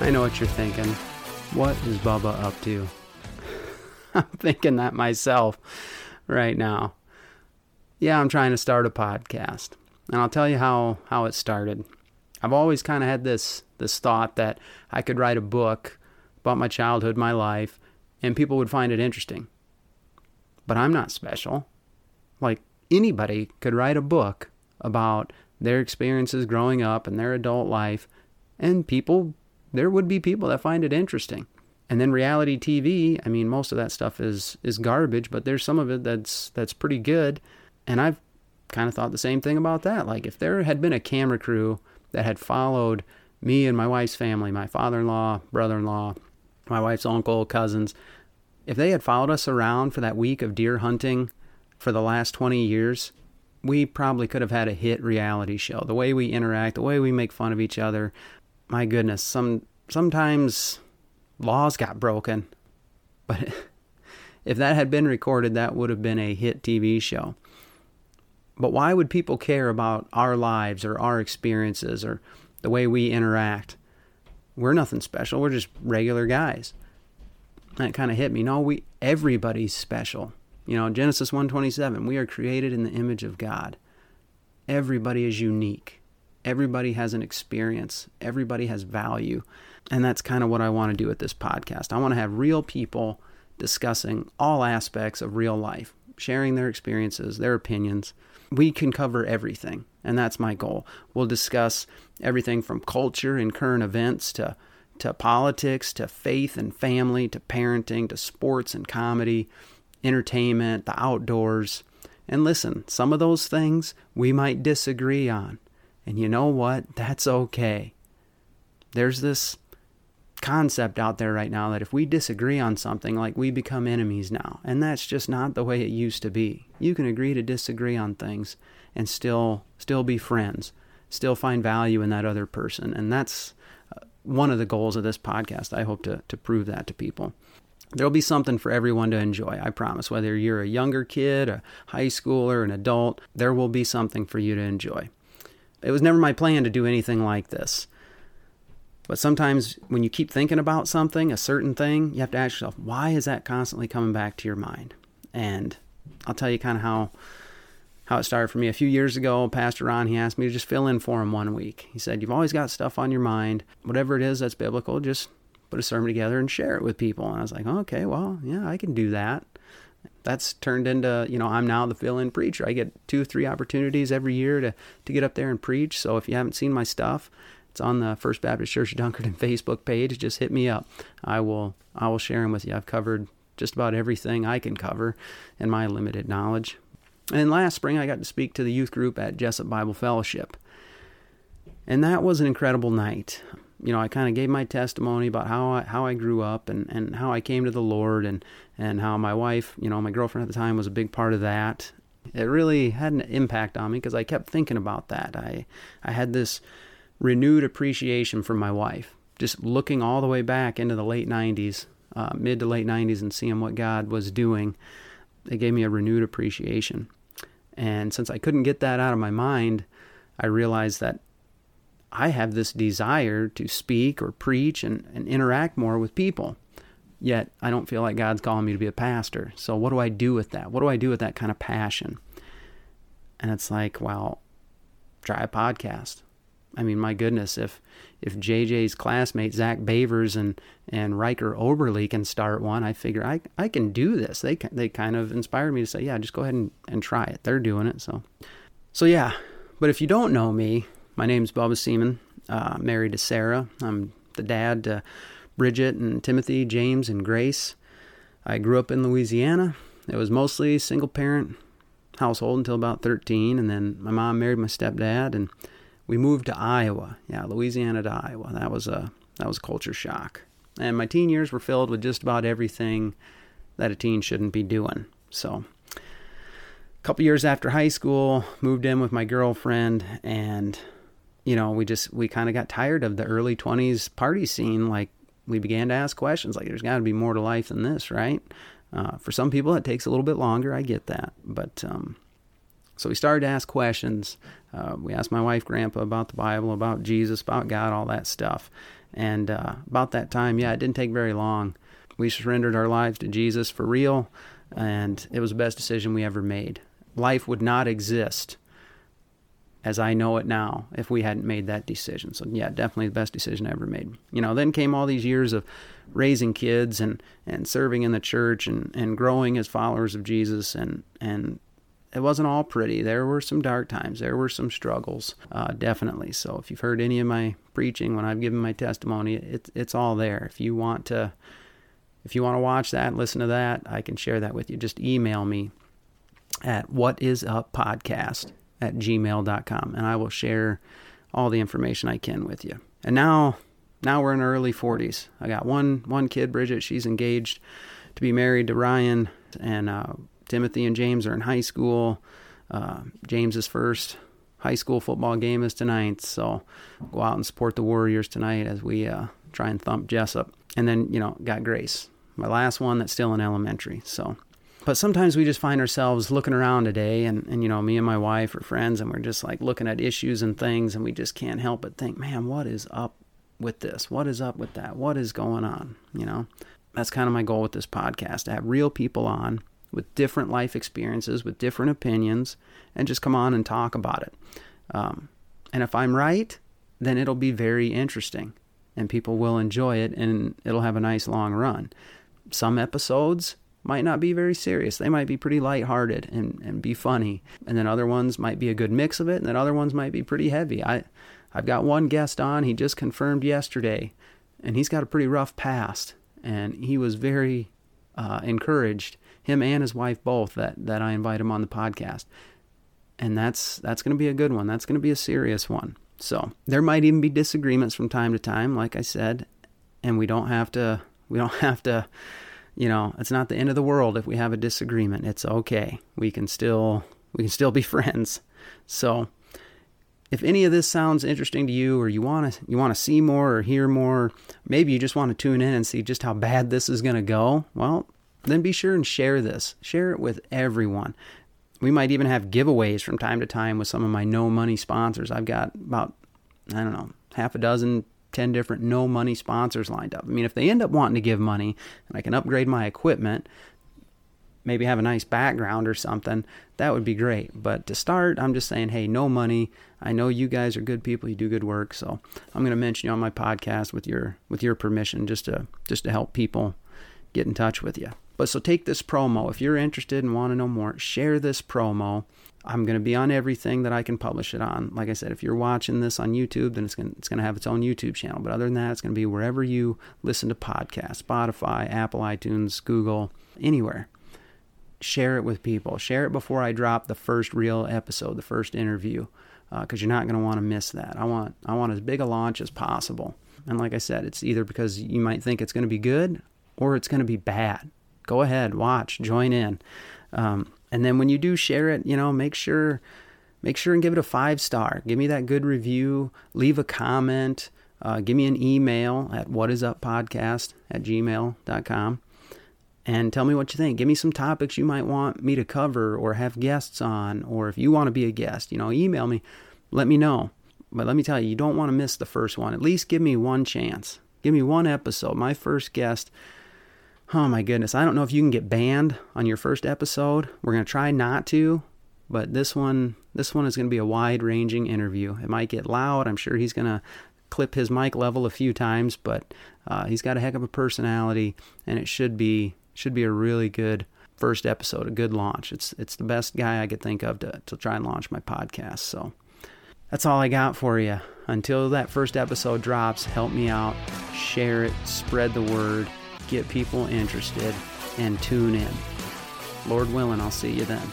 I know what you're thinking. What is Bubba up to? I'm thinking that myself right now. Yeah, I'm trying to start a podcast. And I'll tell you how, how it started. I've always kind of had this this thought that I could write a book about my childhood, my life, and people would find it interesting. But I'm not special. Like anybody could write a book about their experiences growing up and their adult life, and people there would be people that find it interesting. And then reality TV, I mean, most of that stuff is is garbage, but there's some of it that's that's pretty good. And I've kind of thought the same thing about that. Like if there had been a camera crew that had followed me and my wife's family, my father-in-law, brother-in-law, my wife's uncle, cousins, if they had followed us around for that week of deer hunting for the last 20 years, we probably could have had a hit reality show. The way we interact, the way we make fun of each other, my goodness, some sometimes laws got broken. But if that had been recorded, that would have been a hit TV show. But why would people care about our lives or our experiences or the way we interact? We're nothing special. We're just regular guys. That kind of hit me. No, we everybody's special. You know, Genesis 1:27, we are created in the image of God. Everybody is unique. Everybody has an experience. Everybody has value. And that's kind of what I want to do with this podcast. I want to have real people discussing all aspects of real life, sharing their experiences, their opinions. We can cover everything, and that's my goal. We'll discuss everything from culture and current events to to politics, to faith and family, to parenting, to sports and comedy, entertainment, the outdoors. And listen, some of those things we might disagree on. And you know what? That's okay. There's this concept out there right now that if we disagree on something, like we become enemies now. And that's just not the way it used to be. You can agree to disagree on things and still still be friends, still find value in that other person. And that's uh, one of the goals of this podcast. I hope to, to prove that to people. There'll be something for everyone to enjoy, I promise. Whether you're a younger kid, a high schooler, an adult, there will be something for you to enjoy. It was never my plan to do anything like this. But sometimes when you keep thinking about something, a certain thing, you have to ask yourself, why is that constantly coming back to your mind? And I'll tell you kind of how how it started for me. A few years ago, Pastor Ron, he asked me to just fill in for him one week. He said, You've always got stuff on your mind. Whatever it is that's biblical, just put a sermon together and share it with people. And I was like, Okay, well, yeah, I can do that. That's turned into, you know, I'm now the fill in preacher. I get two, three opportunities every year to, to get up there and preach. So if you haven't seen my stuff, it's on the First Baptist Church of Dunkerton Facebook page. Just hit me up. I will I will share them with you. I've covered just about everything I can cover in my limited knowledge. And last spring I got to speak to the youth group at Jesup Bible Fellowship. And that was an incredible night. You know, I kind of gave my testimony about how I, how I grew up and, and how I came to the Lord and, and how my wife, you know, my girlfriend at the time was a big part of that. It really had an impact on me because I kept thinking about that. I I had this renewed appreciation for my wife. Just looking all the way back into the late 90s, uh, mid to late 90s, and seeing what God was doing, it gave me a renewed appreciation. And since I couldn't get that out of my mind, I realized that I have this desire to speak or preach and, and interact more with people. Yet I don't feel like God's calling me to be a pastor. So what do I do with that? What do I do with that kind of passion? And it's like, well, try a podcast. I mean, my goodness, if if JJ's classmate Zach Bavers and and Riker Oberly can start one, I figure I I can do this. They they kind of inspired me to say, yeah, just go ahead and, and try it. They're doing it, so so yeah. But if you don't know me, my name's Bubba Seaman. Uh, married to Sarah. I'm the dad to Bridget and Timothy, James and Grace. I grew up in Louisiana. It was mostly single parent household until about 13, and then my mom married my stepdad and we moved to Iowa. Yeah, Louisiana to Iowa. That was a that was a culture shock. And my teen years were filled with just about everything that a teen shouldn't be doing. So, a couple years after high school, moved in with my girlfriend and you know, we just we kind of got tired of the early 20s party scene like we began to ask questions like there's got to be more to life than this, right? Uh, for some people, it takes a little bit longer. I get that, but um, so we started to ask questions. Uh, we asked my wife, Grandpa, about the Bible, about Jesus, about God, all that stuff. And uh, about that time, yeah, it didn't take very long. We surrendered our lives to Jesus for real, and it was the best decision we ever made. Life would not exist as I know it now if we hadn't made that decision. So yeah, definitely the best decision I ever made. You know, then came all these years of raising kids and, and serving in the church and, and growing as followers of Jesus and and it wasn't all pretty. There were some dark times. There were some struggles, uh, definitely. So if you've heard any of my preaching when I've given my testimony, it's it's all there. If you want to, if you want to watch that, listen to that, I can share that with you. Just email me at what is up podcast at gmail.com and I will share all the information I can with you. And now now we're in our early 40s. I got one one kid, Bridget. She's engaged to be married to Ryan, and uh, Timothy and James are in high school. Uh, James's first high school football game is tonight, so go out and support the Warriors tonight as we uh, try and thump Jesup. And then you know got Grace, my last one that's still in elementary. So but sometimes we just find ourselves looking around today and, and you know me and my wife are friends and we're just like looking at issues and things and we just can't help but think man what is up with this? What is up with that? What is going on? You know? That's kind of my goal with this podcast to have real people on with different life experiences with different opinions and just come on and talk about it. Um, and if i'm right then it'll be very interesting and people will enjoy it and it'll have a nice long run. Some episodes might not be very serious. They might be pretty lighthearted and, and be funny. And then other ones might be a good mix of it, and then other ones might be pretty heavy. I I've got one guest on, he just confirmed yesterday, and he's got a pretty rough past. And he was very uh, encouraged, him and his wife both, that, that I invite him on the podcast. And that's that's gonna be a good one. That's gonna be a serious one. So there might even be disagreements from time to time, like I said, and we don't have to we don't have to you know, it's not the end of the world if we have a disagreement. It's okay. We can still we can still be friends. So, if any of this sounds interesting to you or you want to you want to see more or hear more, maybe you just want to tune in and see just how bad this is going to go, well, then be sure and share this. Share it with everyone. We might even have giveaways from time to time with some of my no money sponsors. I've got about I don't know, half a dozen 10 different no money sponsors lined up. I mean, if they end up wanting to give money and I can upgrade my equipment, maybe have a nice background or something, that would be great. But to start, I'm just saying, hey, no money. I know you guys are good people, you do good work, so I'm going to mention you on my podcast with your with your permission just to just to help people get in touch with you. But so take this promo if you're interested and want to know more, share this promo I'm going to be on everything that I can publish it on. Like I said, if you're watching this on YouTube, then it's going, to, it's going to have its own YouTube channel. But other than that, it's going to be wherever you listen to podcasts Spotify, Apple, iTunes, Google, anywhere. Share it with people. Share it before I drop the first real episode, the first interview, because uh, you're not going to want to miss that. I want, I want as big a launch as possible. And like I said, it's either because you might think it's going to be good or it's going to be bad. Go ahead, watch, join in. Um, and then when you do share it, you know, make sure make sure and give it a five star. Give me that good review. Leave a comment. Uh, give me an email at whatisuppodcast at gmail.com and tell me what you think. Give me some topics you might want me to cover or have guests on, or if you want to be a guest, you know, email me. Let me know. But let me tell you, you don't want to miss the first one. At least give me one chance. Give me one episode. My first guest Oh my goodness. I don't know if you can get banned on your first episode. We're going to try not to, but this one this one is going to be a wide-ranging interview. It might get loud. I'm sure he's going to clip his mic level a few times, but uh, he's got a heck of a personality and it should be should be a really good first episode, a good launch. It's it's the best guy I could think of to to try and launch my podcast. So that's all I got for you. Until that first episode drops, help me out, share it, spread the word get people interested, and tune in. Lord willing, I'll see you then.